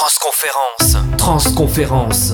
Transconférence. Transconférence.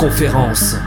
conférence.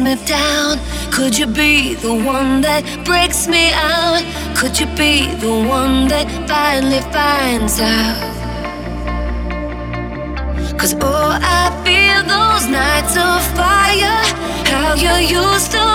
Me down? Could you be the one that breaks me out? Could you be the one that finally finds out? Cause oh, I feel those nights of fire. How you used to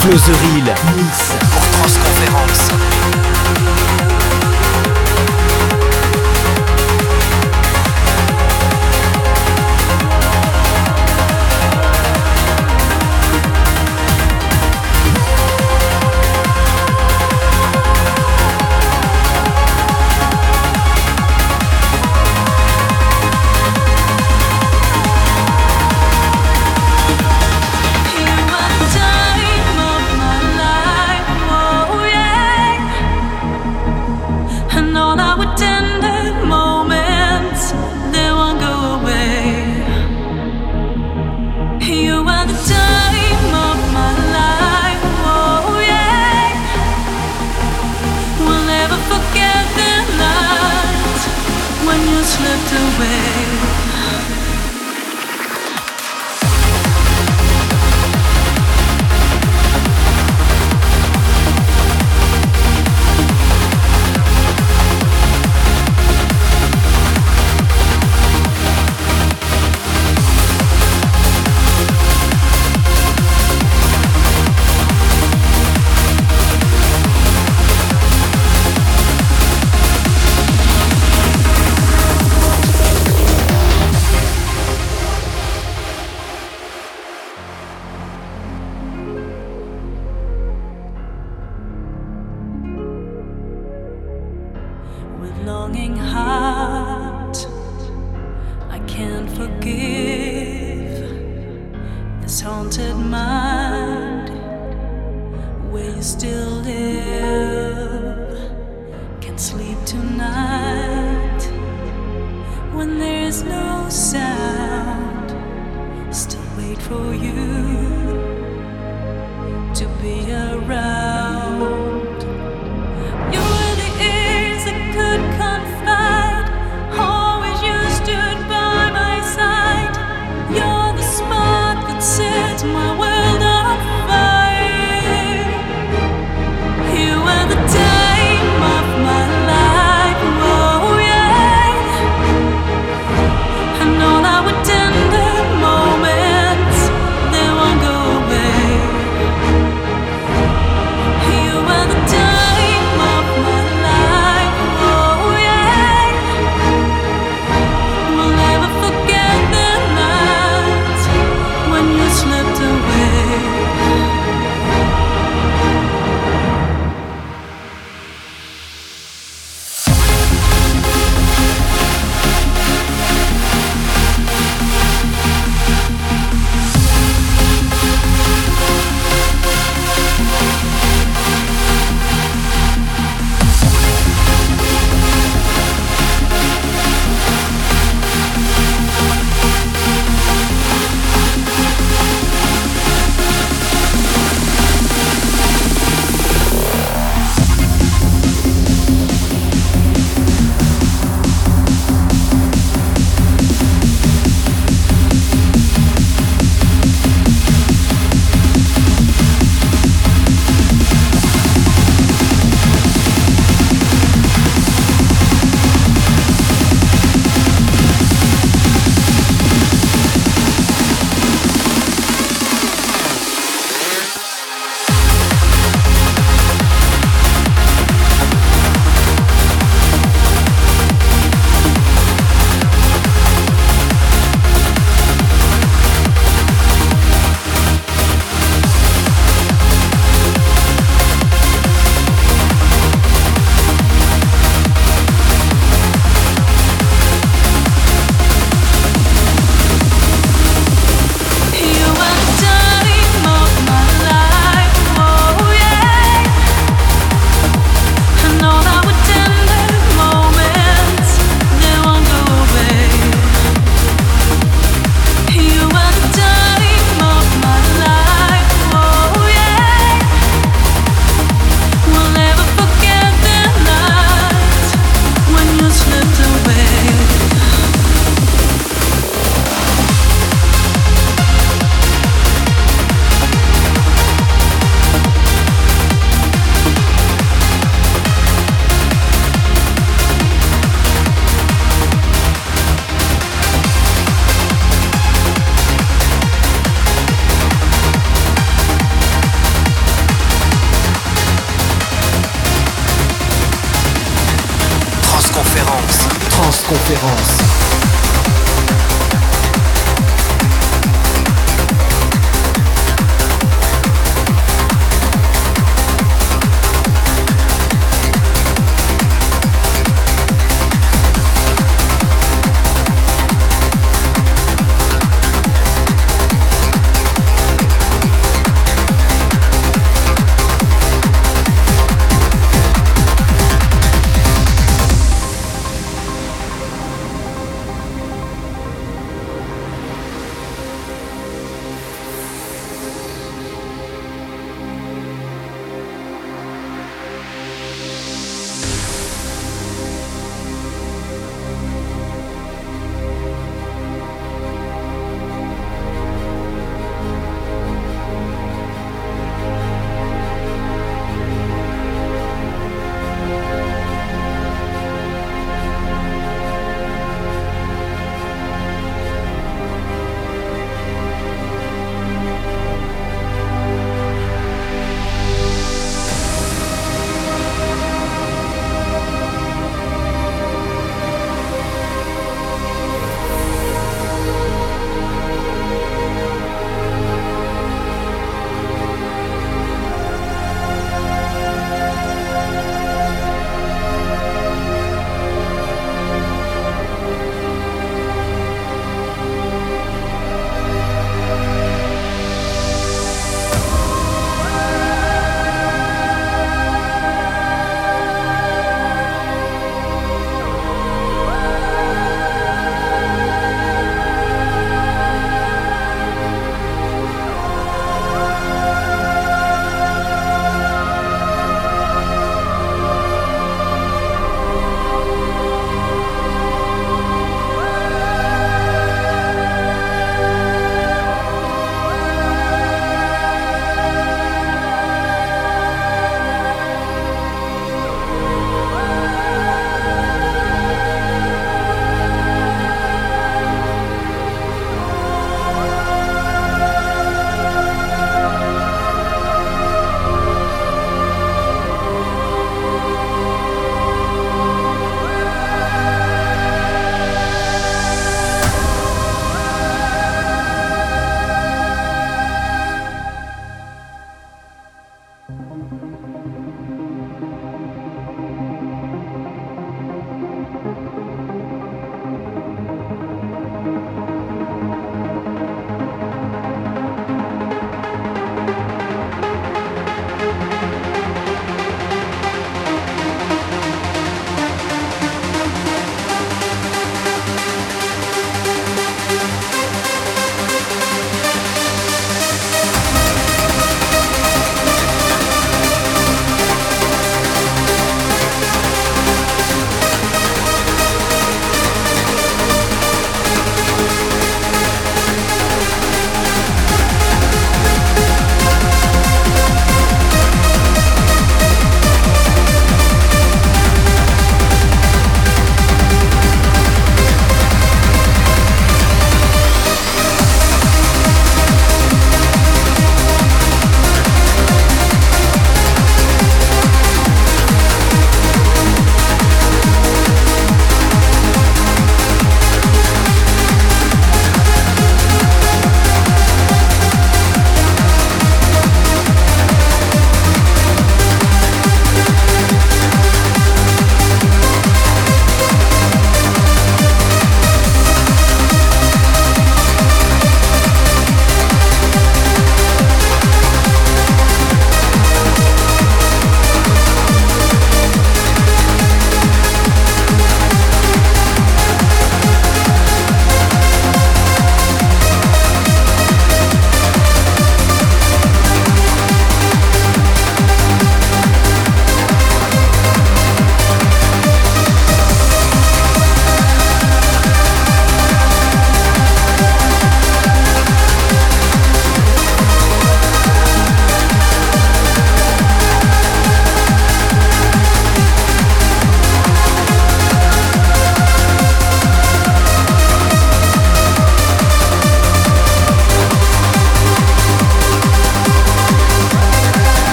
Flozeryl Mix pour Transconférence.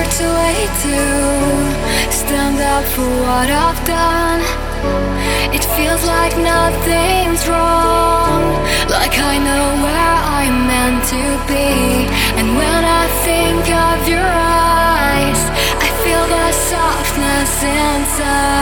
Never too late to stand up for what I've done. It feels like nothing's wrong, like I know where I'm meant to be. And when I think of your eyes, I feel the softness inside.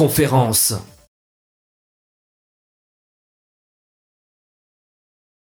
conférence.